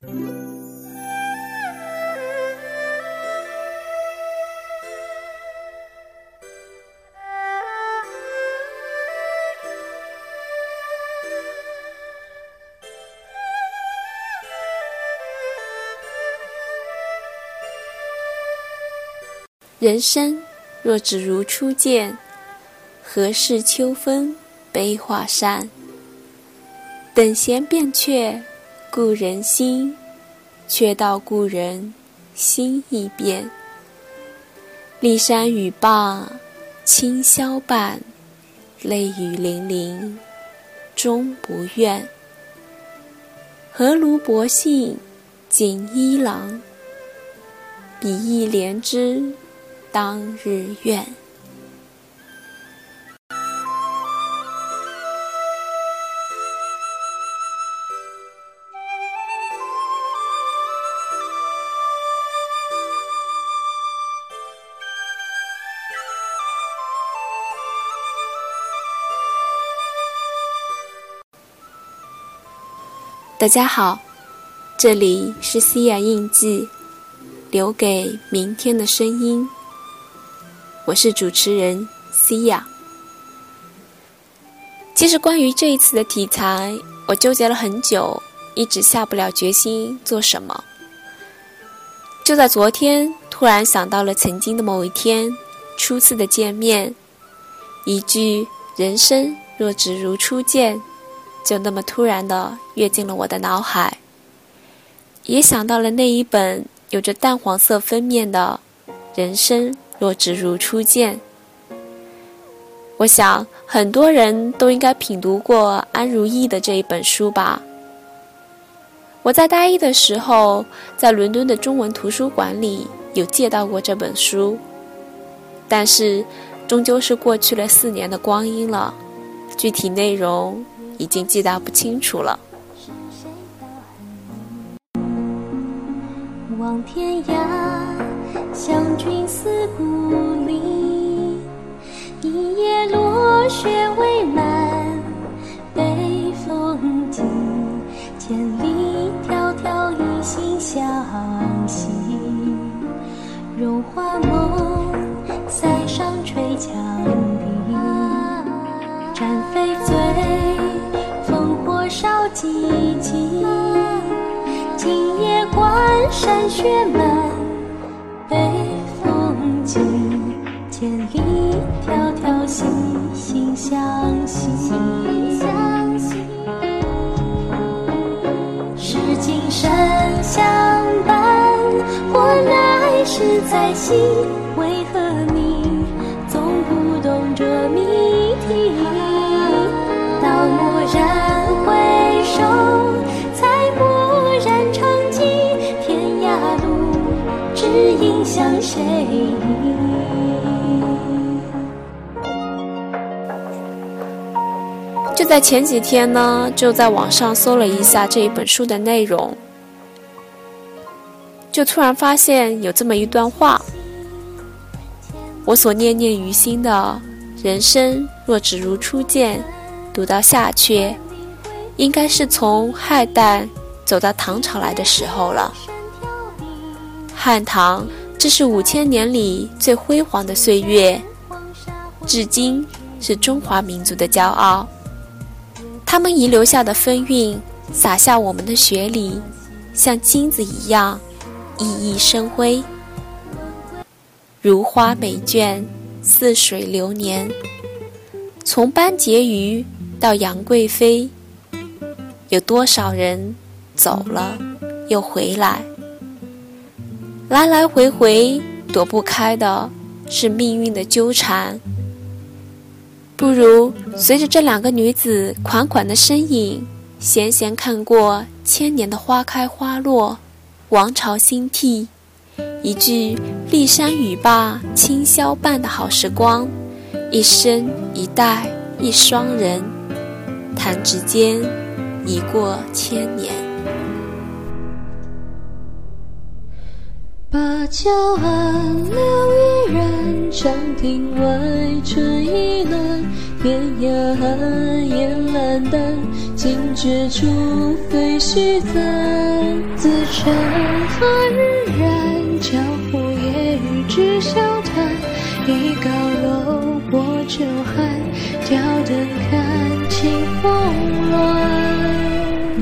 人生若只如初见，何事秋风悲画扇？等闲变却故人心，却道故人心易变。骊山语罢清宵半，泪雨霖铃终不怨。何如薄幸锦衣郎？比翼连枝。当日愿。大家好，这里是西雅印记，留给明天的声音。我是主持人西亚。其实关于这一次的题材，我纠结了很久，一直下不了决心做什么。就在昨天，突然想到了曾经的某一天，初次的见面，一句“人生若只如初见”，就那么突然的跃进了我的脑海。也想到了那一本有着淡黄色封面的《人生》。若只如初见，我想很多人都应该品读过安如意的这一本书吧。我在大一的时候，在伦敦的中文图书馆里有借到过这本书，但是终究是过去了四年的光阴了，具体内容已经记得不清楚了。望天涯。将君思故里，一夜落雪未满，北风急，千里迢迢一心相惜。融化梦，烽火烧寂寂。今夜关山雪满。北风急，千里迢迢心心相惜。是今生相伴，或来世再惜。在前几天呢，就在网上搜了一下这一本书的内容，就突然发现有这么一段话：我所念念于心的人生若只如初见，读到下阙，应该是从汉代走到唐朝来的时候了。汉唐。这是五千年里最辉煌的岁月，至今是中华民族的骄傲。他们遗留下的风韵，洒下我们的血里，像金子一样熠熠生辉。如花美眷，似水流年。从班婕妤到杨贵妃，有多少人走了又回来？来来回回躲不开的是命运的纠缠，不如随着这两个女子款款的身影，闲闲看过千年的花开花落，王朝兴替，一句骊山语罢清宵半的好时光，一生一代一双人，弹指间已过千年。把娇岸留一人，长亭外春意暖。天涯寒烟阑淡，惊觉处飞絮散。自称何日燃，江湖夜雨只消叹。一高楼泊酒酣，挑灯看清风乱。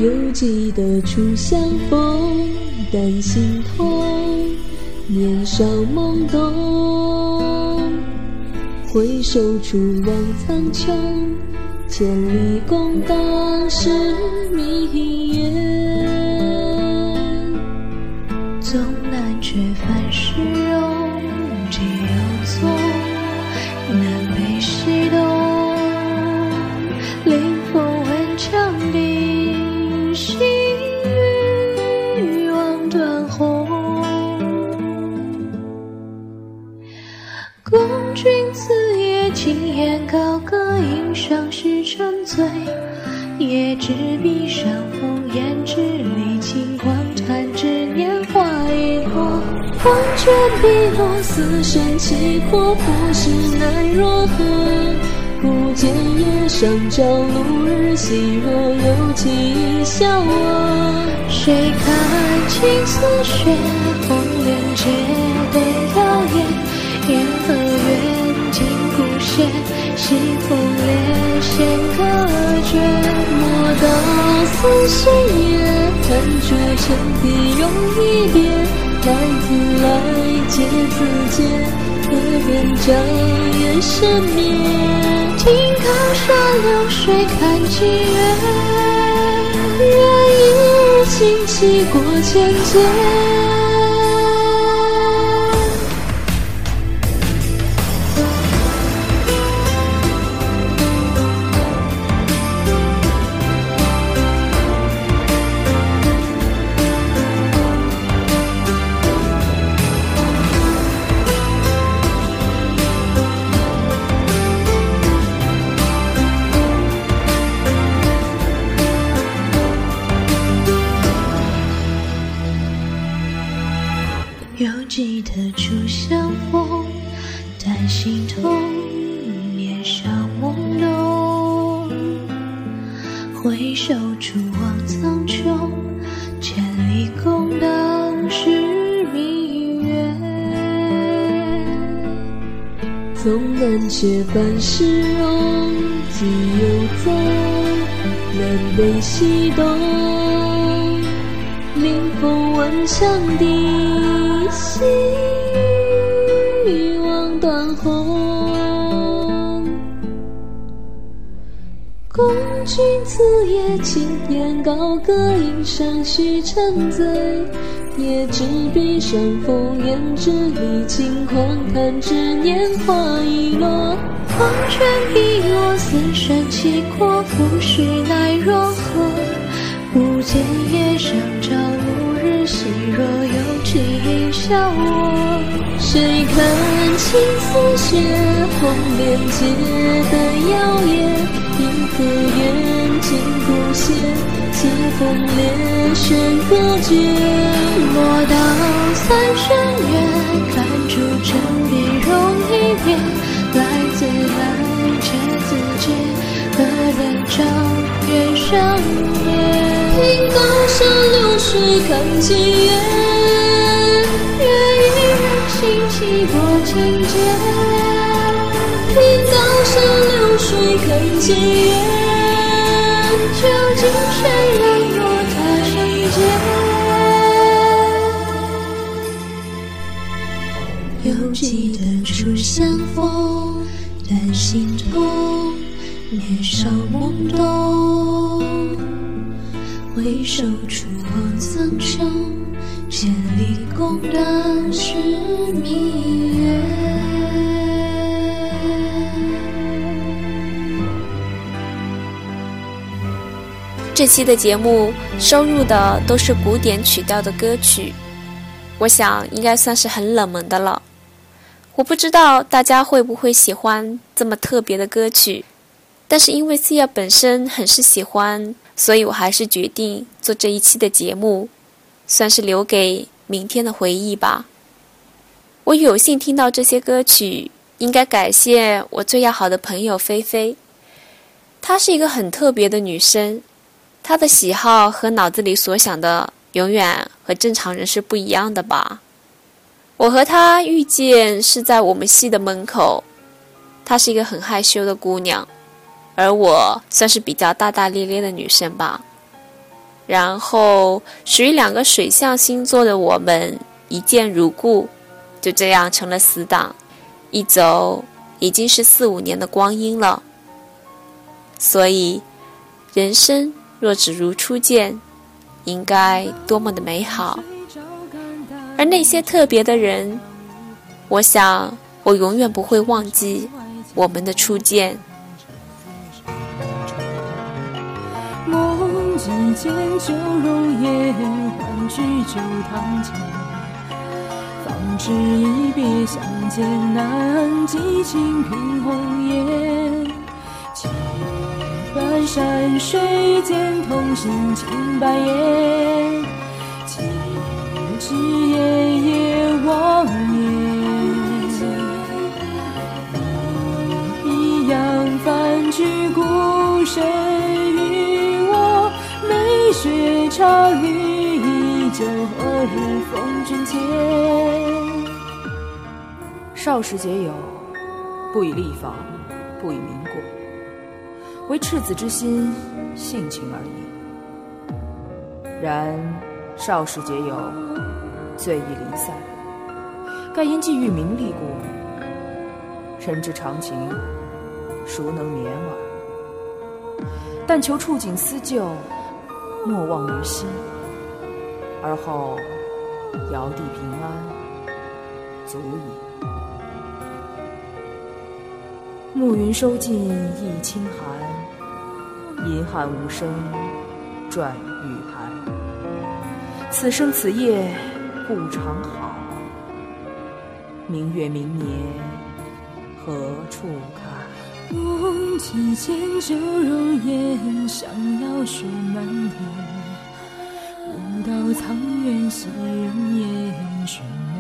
犹记得初相逢，但心痛，年少懵懂。回首处望苍穹，千里共当时明月。纵难却谁看青丝雪，红莲结对摇曳。雁和远近古弦，西风烈线隔绝。莫道似水月，弹却成笔容一别。来自来，劫自劫，何人将缘生灭？听高山流水看几月，轻骑过千劫。难却凡事容，几有踪，南北西东。临风闻长笛，细雨望断鸿。公君此夜轻言高歌，吟赏须沉醉。也知壁上风烟直立，轻狂弹指年华已落。黄泉碧落，死神气阔，浮世奈若何？不见叶上朝露日，细若有情笑我。谁看青丝雪，红莲结的妖艳，银河远近古弦，西风烈弦隔绝。莫道三生缘，何人照月上面？听高山流水看几月，月一人轻骑过千劫。听高山流水看几月，究竟谁人落他生劫？犹记得初相逢，但心痛，年少懵懂。回首处望苍穹，千里共当时明月。这期的节目收录的都是古典曲调的歌曲，我想应该算是很冷门的了。我不知道大家会不会喜欢这么特别的歌曲，但是因为 Cia 本身很是喜欢，所以我还是决定做这一期的节目，算是留给明天的回忆吧。我有幸听到这些歌曲，应该感谢我最要好的朋友菲菲，她是一个很特别的女生，她的喜好和脑子里所想的永远和正常人是不一样的吧。我和她遇见是在我们系的门口，她是一个很害羞的姑娘，而我算是比较大大咧咧的女生吧。然后属于两个水象星座的我们一见如故，就这样成了死党，一走已经是四五年的光阴了。所以，人生若只如初见，应该多么的美好。而那些特别的人，我想我永远不会忘记我们的初见。梦几见旧容颜，欢聚旧堂前。方知一别相见难，几情凭红颜。几段山水间，同行千百年。几枝少时节友，不以立房，不以名过，唯赤子之心，性情而已。然少时节友，最易离散。盖因际遇名利故，人之常情，孰能免耳？但求触景思旧，莫忘于心，而后遥递平安，足矣。暮云收尽益清寒，银汉无声转玉盘。此生此夜不长好，明月明年何处看？梦几见旧容颜，想要雪满天。到苍原昔人烟，寻梅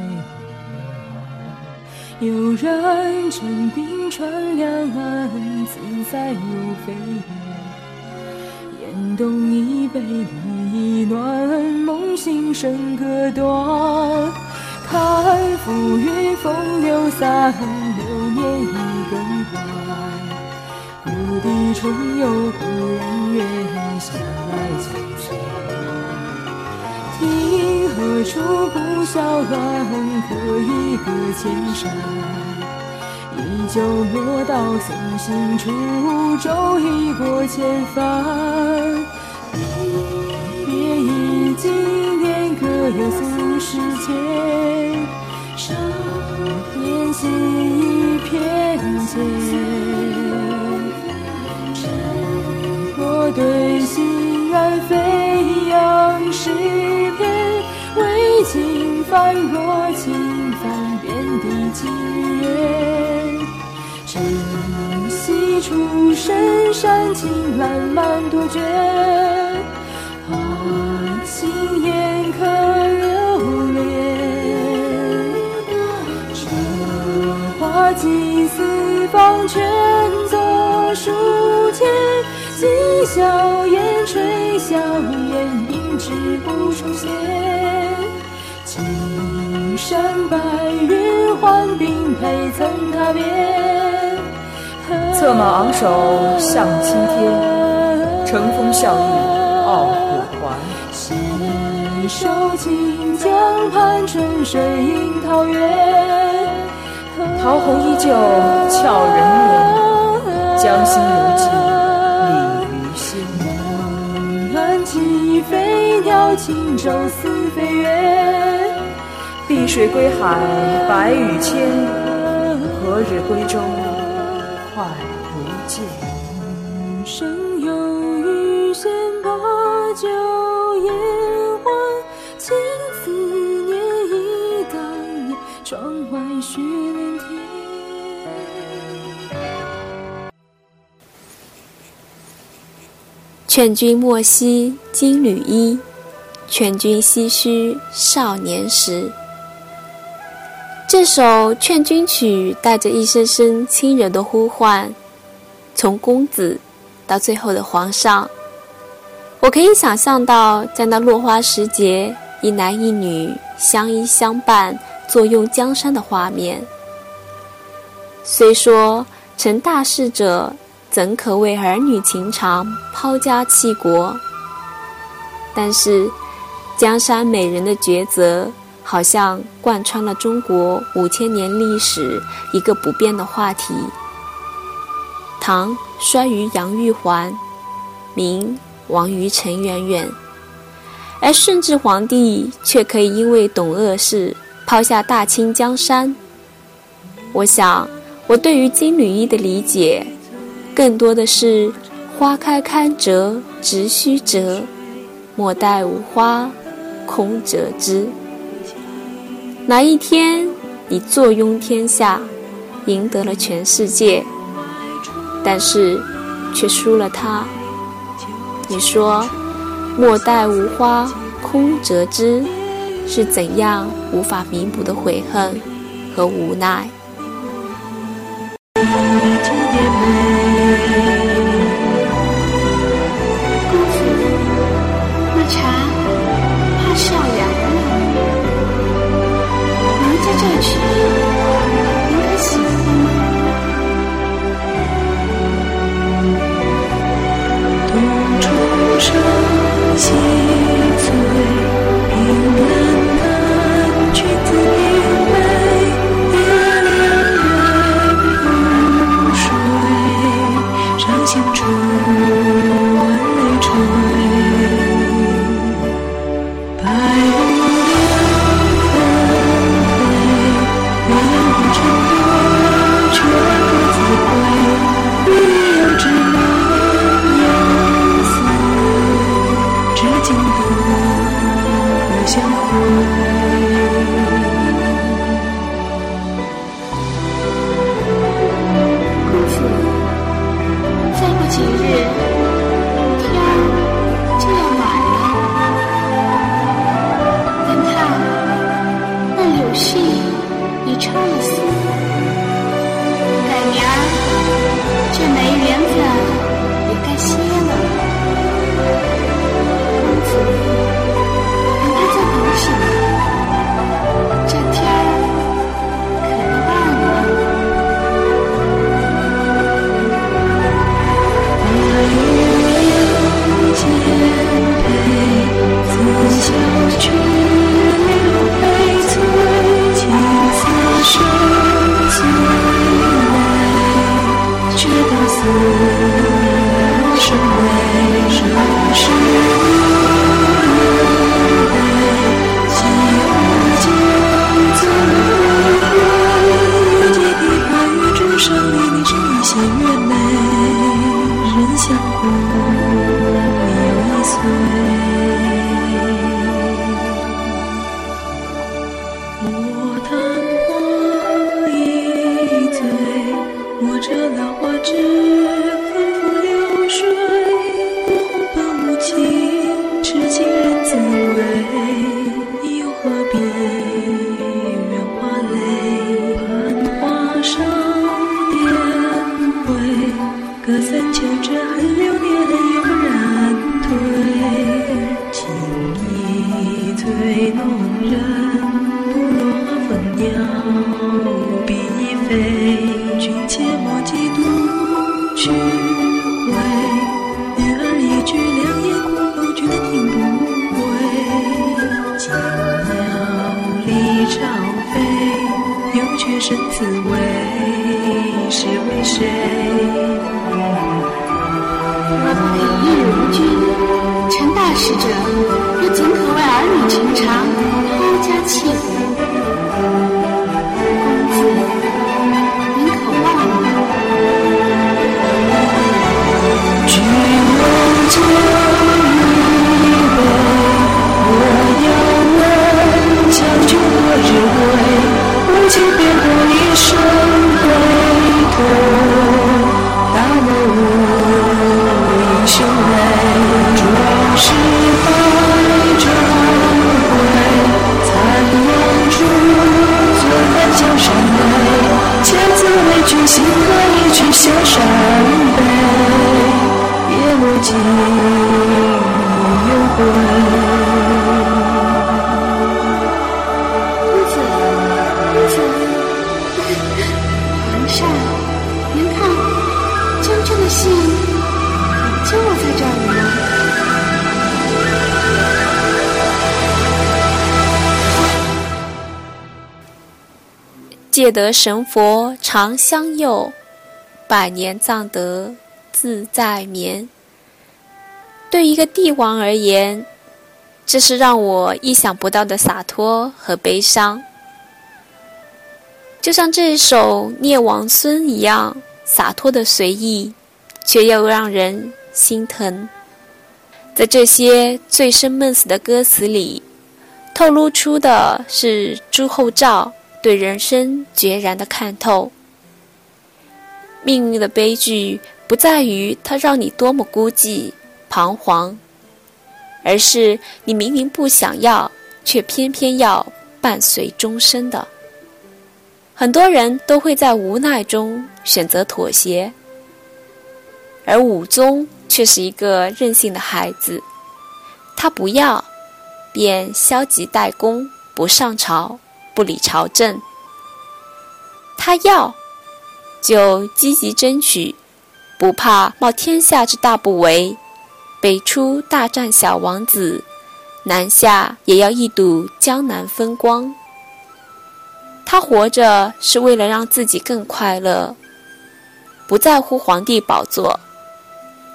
无人有人乘冰川两岸，自在如飞燕。烟动一杯绿意暖，梦醒笙歌断。看浮云风流散，流年已更换。故地重游，故人远，想来。何处不消乱，可以隔千山。依旧落到送行处，骤已过千帆。离别已经年，各有俗世间。少年心已偏见。我对心安，飞扬诗篇，为情繁若轻帆，遍地情缘。珍惜出身，山青烂漫多卷，花轻烟可留恋。这花几丝方全作书签。今宵烟吹笑颜，明知不重现。青山白云换并配曾踏遍。策马昂首向青天，乘风笑意傲骨还。携手清江畔，春水映桃源。桃红依旧俏人面，江心犹记鲤鱼仙。梦乱起飞鸟，轻舟似飞远。碧水归海，白羽千。何日归舟，快如箭。生有余弦，把酒言欢。千思念，忆当年，窗外雪连天。劝君莫惜金缕衣，劝君唏嘘少年时。这首《劝君曲》带着一声声亲人的呼唤，从公子到最后的皇上。我可以想象到，在那落花时节，一男一女相依相伴，坐拥江山的画面。虽说成大事者怎可为儿女情长抛家弃国，但是江山美人的抉择，好像贯穿了中国五千年历史一个不变的话题。唐衰于杨玉环，明。亡于陈圆圆，而顺治皇帝却可以因为懂恶事抛下大清江山。我想，我对于金缕衣的理解，更多的是“花开堪折直须折，莫待无花空折枝”。哪一天你坐拥天下，赢得了全世界，但是却输了他。你说“莫待无花空折枝”是怎样无法弥补的悔恨和无奈？是得神佛常相佑，百年葬得自在眠。对一个帝王而言，这是让我意想不到的洒脱和悲伤。就像这一首《聂王孙》一样洒脱的随意，却又让人心疼。在这些醉生梦死的歌词里，透露出的是朱厚照对人生决然的看透。命运的悲剧不在于它让你多么孤寂彷徨，而是你明明不想要，却偏偏要伴随终生的。很多人都会在无奈中选择妥协，而武宗。却是一个任性的孩子，他不要，便消极怠工，不上朝，不理朝政；他要，就积极争取，不怕冒天下之大不韪，北出大战小王子，南下也要一睹江南风光。他活着是为了让自己更快乐，不在乎皇帝宝座。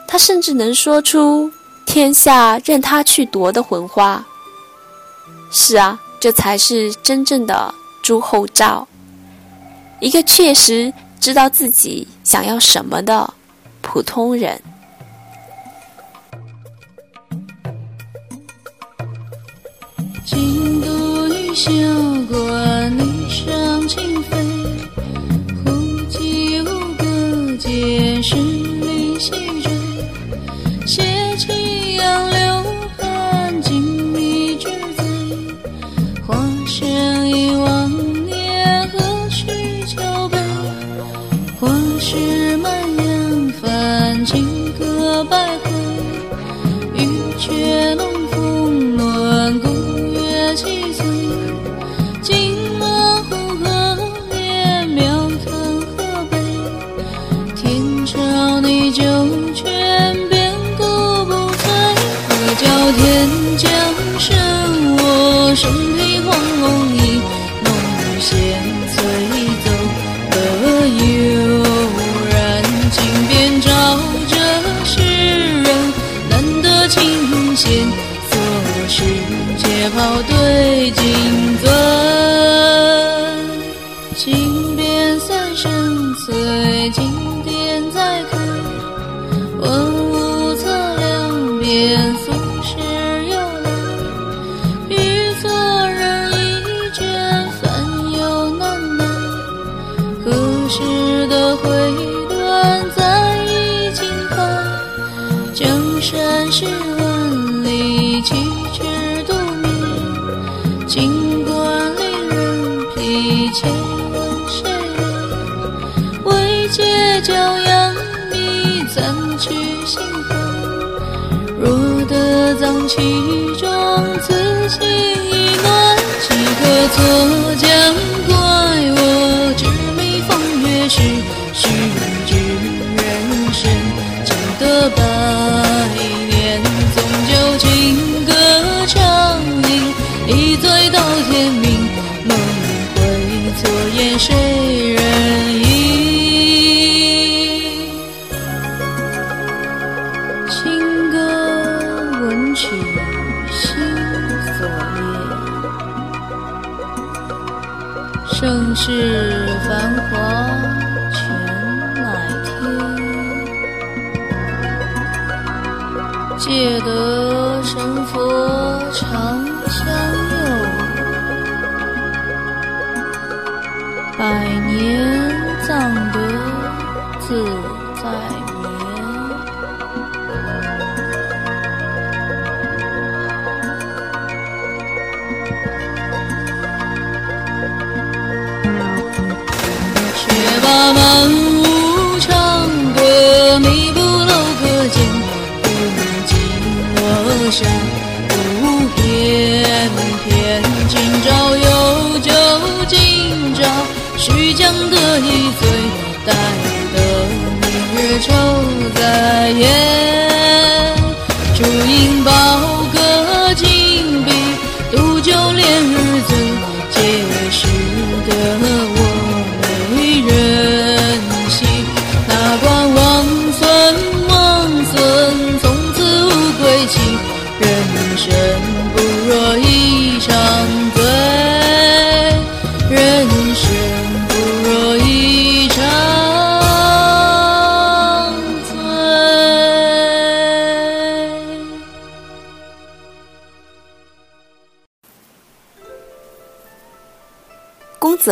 他甚至能说出“天下任他去夺”的魂话。是啊，这才是真正的朱厚照，一个确实知道自己想要什么的普通人。京都女小山是万里，几枝独明。尽管令人疲倦。借骄阳，你怎去心寒？若得葬其中，此心已暖，几何错月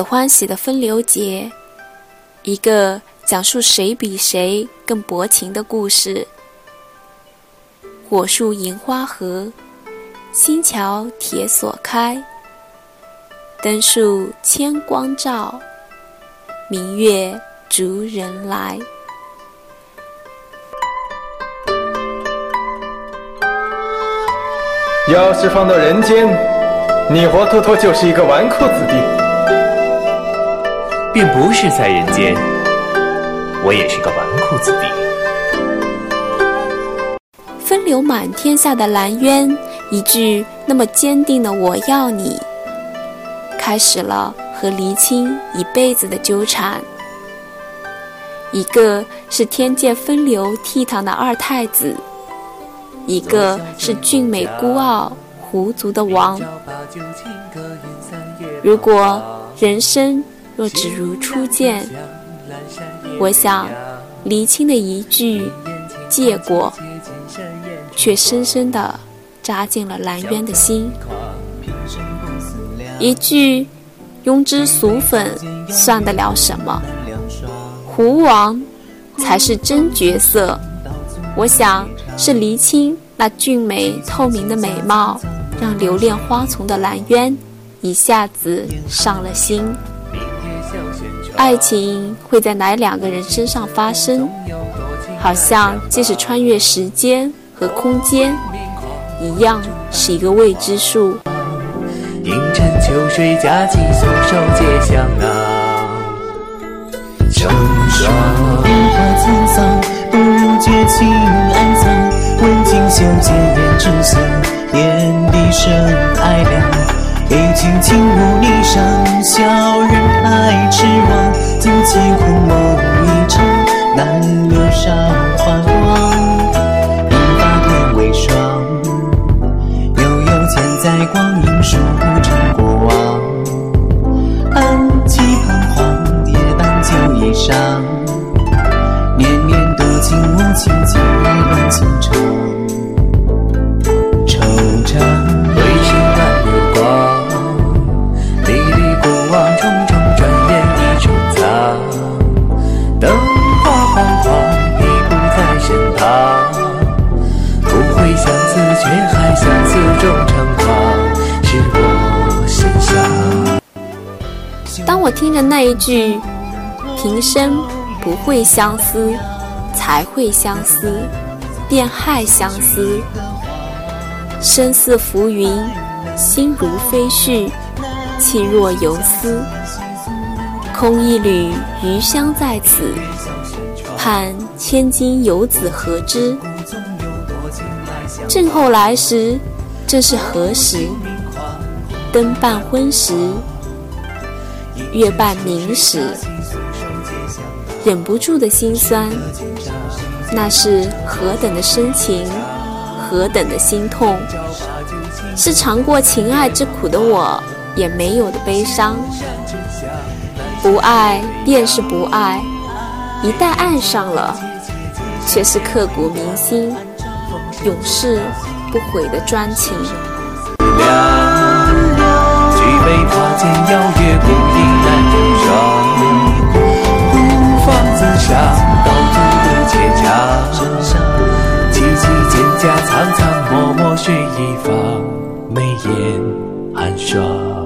欢喜的风流节，一个讲述谁比谁更薄情的故事。火树银花合，新桥铁锁开。灯树千光照，明月逐人来。要是放到人间，你活脱脱就是一个纨绔子弟。便不是在人间，我也是个纨绔子弟。风流满天下的蓝渊，一句那么坚定的“我要你”，开始了和黎青一辈子的纠缠。一个是天界风流倜傥的二太子。一个是俊美孤傲、狐族的王。如果人生若只如初见，我想黎青的一句“借过”，却深深地扎进了蓝渊的心。一句“庸脂俗粉”算得了什么？狐王才是真角色。我想。是黎青那俊美透明的美貌，让留恋花丛的蓝渊一下子上了心。爱情会在哪两个人身上发生？好像即使穿越时间和空间，一样是一个未知数。迎晨秋水佳期，素手结香囊。成双花沧桑，不如绝情安葬。问锦绣结言之香，天地生哀凉。一君轻舞霓裳，笑人开痴妄。怎见空梦一场，难留韶华光。鬓发天为霜，悠悠千载光阴数不成过往。暗寄彷徨，夜半旧衣裳。年年多情无情，情来乱情长。我听着那一句“平生不会相思，才会相思，便害相思”，身似浮云，心如飞絮，气若游丝，空一缕余香在此，盼千金游子何之？正后来时，正是何时？灯半昏时。月半明时，忍不住的心酸，那是何等的深情，何等的心痛，是尝过情爱之苦的我也没有的悲伤。不爱便是不爱，一旦爱上了，却是刻骨铭心、永世不悔的专情。飞花间邀月，孤影难成双。孤芳自赏，高徒不解墙。萋萋蒹葭，苍苍漠漠雪一方，眉眼寒霜。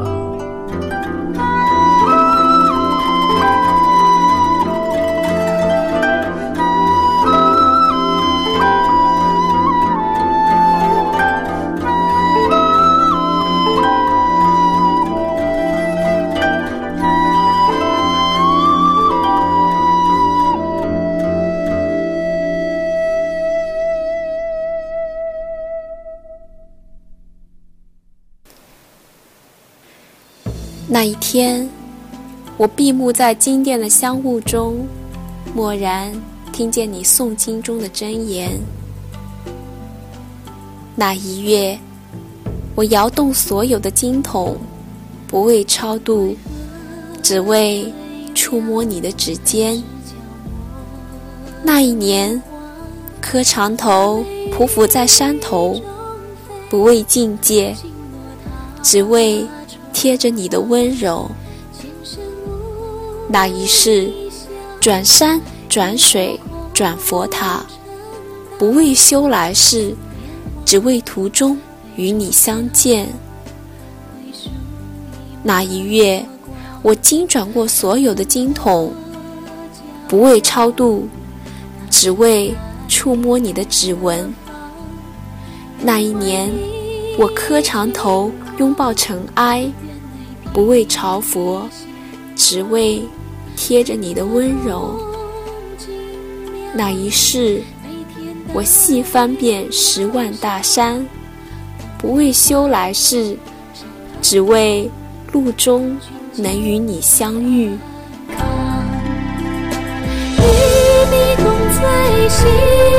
那一天，我闭目在金殿的香雾中，蓦然听见你诵经中的真言。那一月，我摇动所有的经筒，不为超度，只为触摸你的指尖。那一年，磕长头匍匐在山头，不为境界，只为。贴着你的温柔，那一世，转山转水转佛塔，不为修来世，只为途中与你相见。那一月，我经转过所有的经筒，不为超度，只为触摸你的指纹。那一年，我磕长头拥抱尘埃，不为朝佛，只为贴着你的温柔。那一世，我细翻遍十万大山，不为修来世，只为路中能与你相遇。与你共醉心。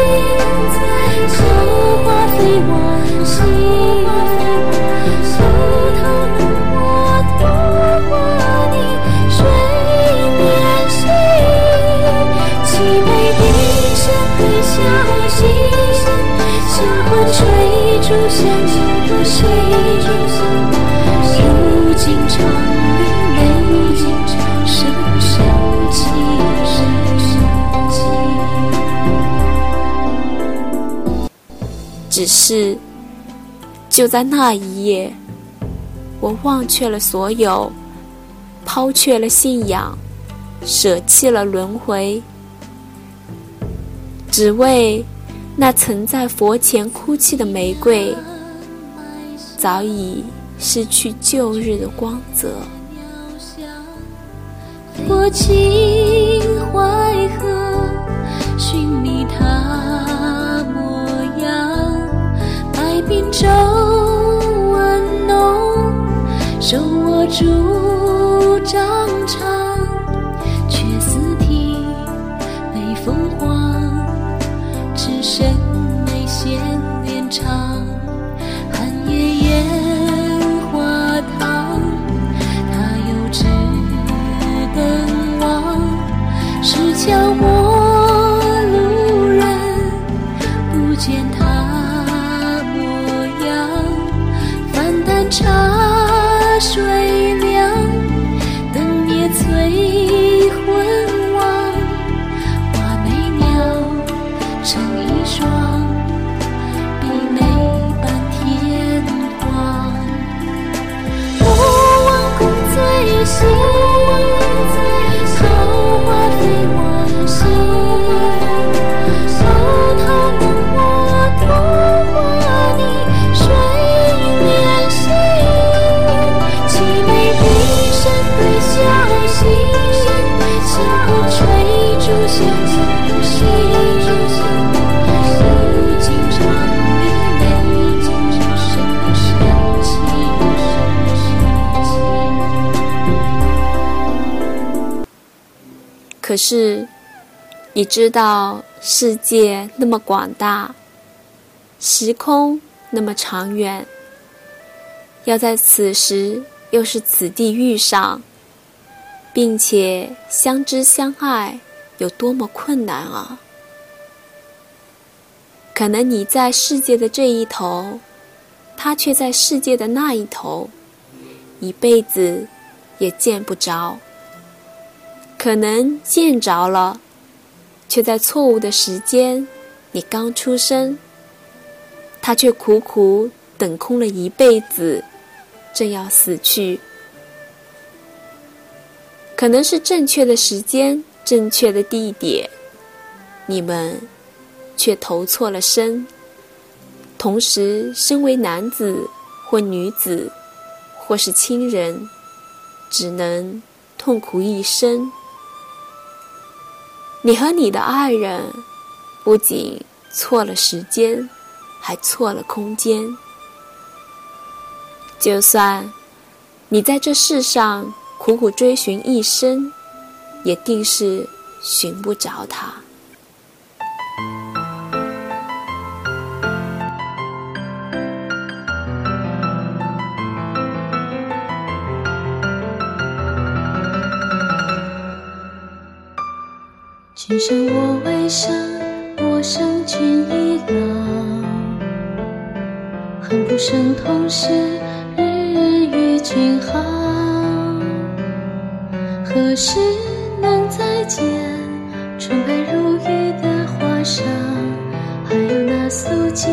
就在那一夜，我忘却了所有，抛却了信仰，舍弃了轮回，只为那曾在佛前哭泣的玫瑰，早已失去旧日的光泽。我情怀河，滨州温浓，手握竹杖长，却似听北风黄。只身眉线连长，寒夜烟花堂，他又只等望，是悄可是，你知道世界那么广大，时空那么长远，要在此时又是此地遇上，并且相知相爱，有多么困难啊！可能你在世界的这一头，他却在世界的那一头，一辈子也见不着。可能见着了，却在错误的时间。你刚出生，他却苦苦等空了一辈子，正要死去。可能是正确的时间、正确的地点，你们却投错了身。同时，身为男子或女子，或是亲人，只能痛苦一生。你和你的爱人，不仅错了时间，还错了空间。就算你在这世上苦苦追寻一生，也定是寻不着他。今生我未生，我生君已老。恨不生同时，日日与君好。何时？能再见纯白如玉的花裳，还有那素净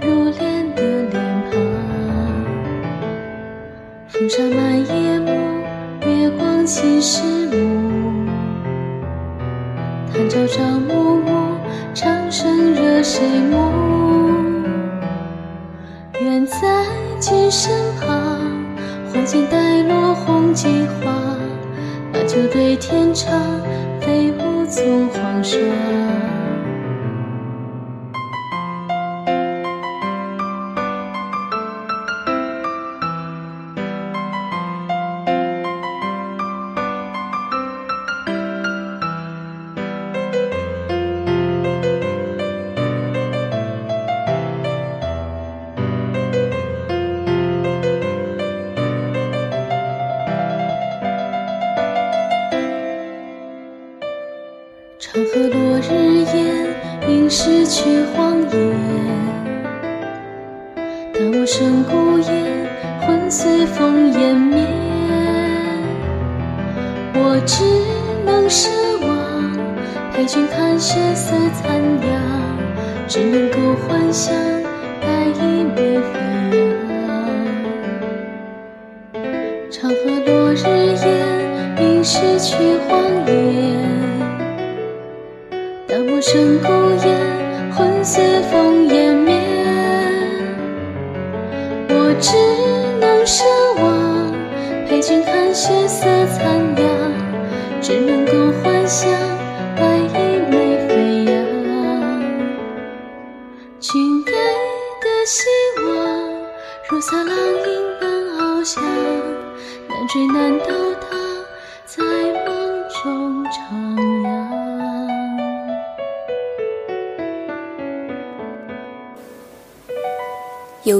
如莲的脸庞。风沙满夜幕，月光侵蚀目，朝朝暮暮，长生惹谁目？愿在君身旁，挥剑带落红几花，把酒对天唱，飞舞纵黄沙。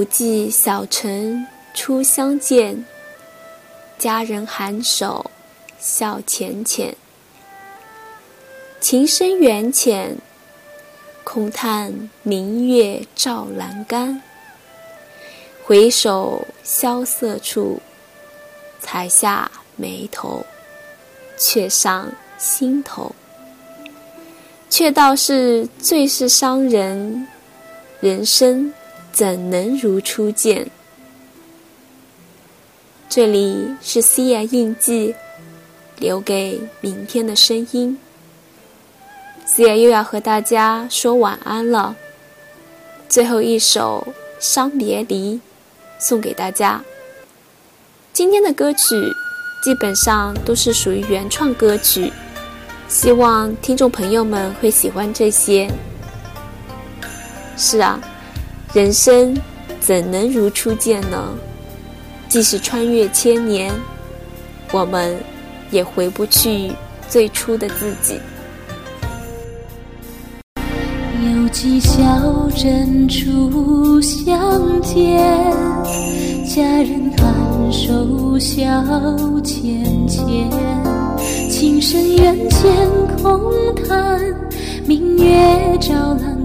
记小城初相见，佳人颔首笑浅浅。情深缘浅，空叹明月照阑干。回首萧瑟处，才下眉头，却上心头。却道是最是伤人，人生怎能如初见？这里是 C 爱印记，留给明天的声音。C 爱又要和大家说晚安了。最后一首《伤别离》送给大家。今天的歌曲基本上都是属于原创歌曲，希望听众朋友们会喜欢这些。是啊。人生怎能如初见呢？即使穿越千年，我们也回不去最初的自己。犹记小镇初相见，佳人颔首笑浅浅。情深缘浅空叹，明月照阑。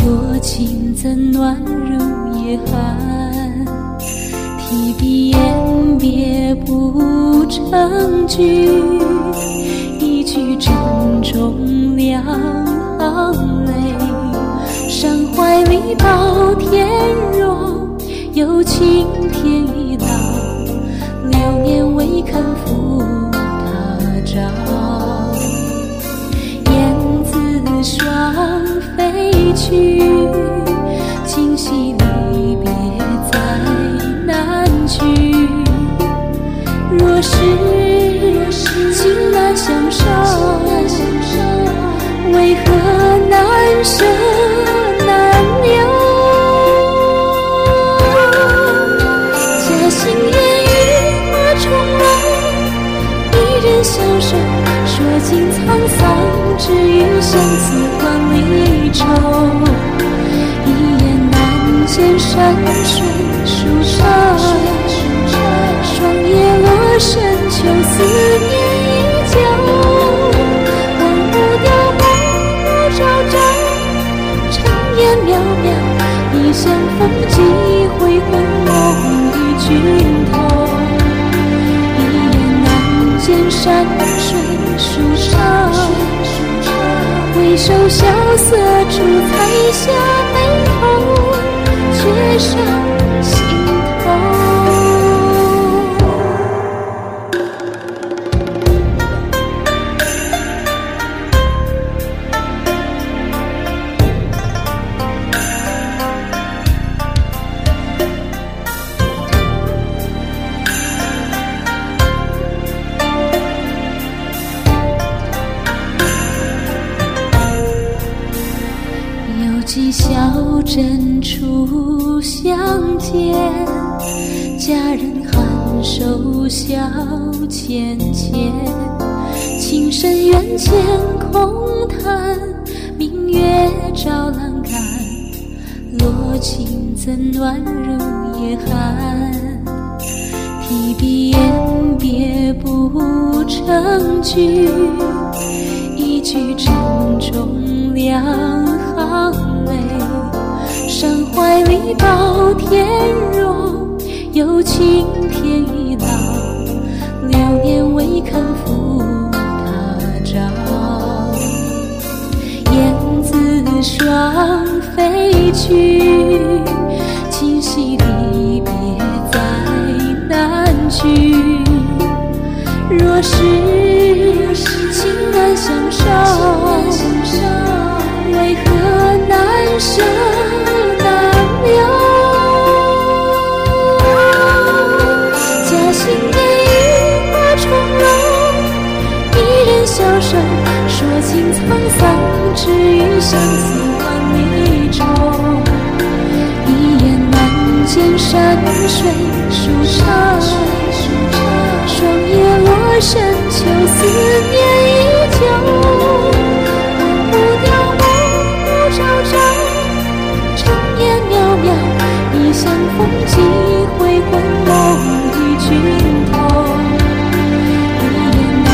落情怎暖如夜寒？提笔言别不成句，一句珍重两行泪。山怀里抱天若有情天已老，流年未肯负飞去，见山水舒畅，霜叶落深秋，思念依旧。忘不掉梦如朝朝，尘烟渺渺，一相逢几回魂梦与君同。一眼难见山水。舒畅，回首萧瑟处，才下眉头，却上小镇初相见，佳人颔首笑浅浅。情深缘浅空谈，明月照栏杆。落尽怎暖如夜寒？提笔言别不成句，一句珍重两行泪。山怀里稻田荣，有情天已老，流年未肯负他照。燕子双飞去，今夕离别再难聚。若是情难相守，相思万里愁。一眼难见山水舒畅，霜叶落深秋，思念依旧。忘不掉梦雾昭昭，尘烟渺渺，一相逢几回魂梦与君同。一眼难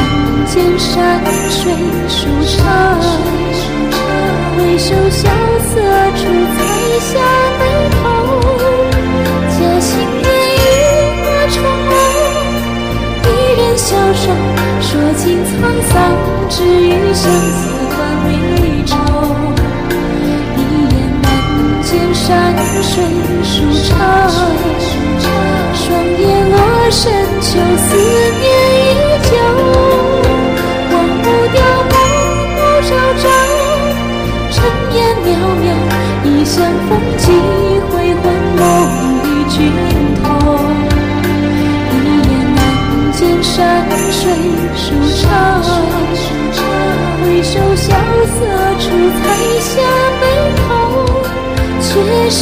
见山水舒畅，首萧瑟处，才下眉头。假心烟雨化重楼，一人消瘦，说尽沧桑，只余相思万里愁。一眼难见山水舒畅，霜叶落深秋，思念依旧。相逢几回魂梦与君同。一眼难见山水舒畅，回首萧瑟处，才下眉头，却上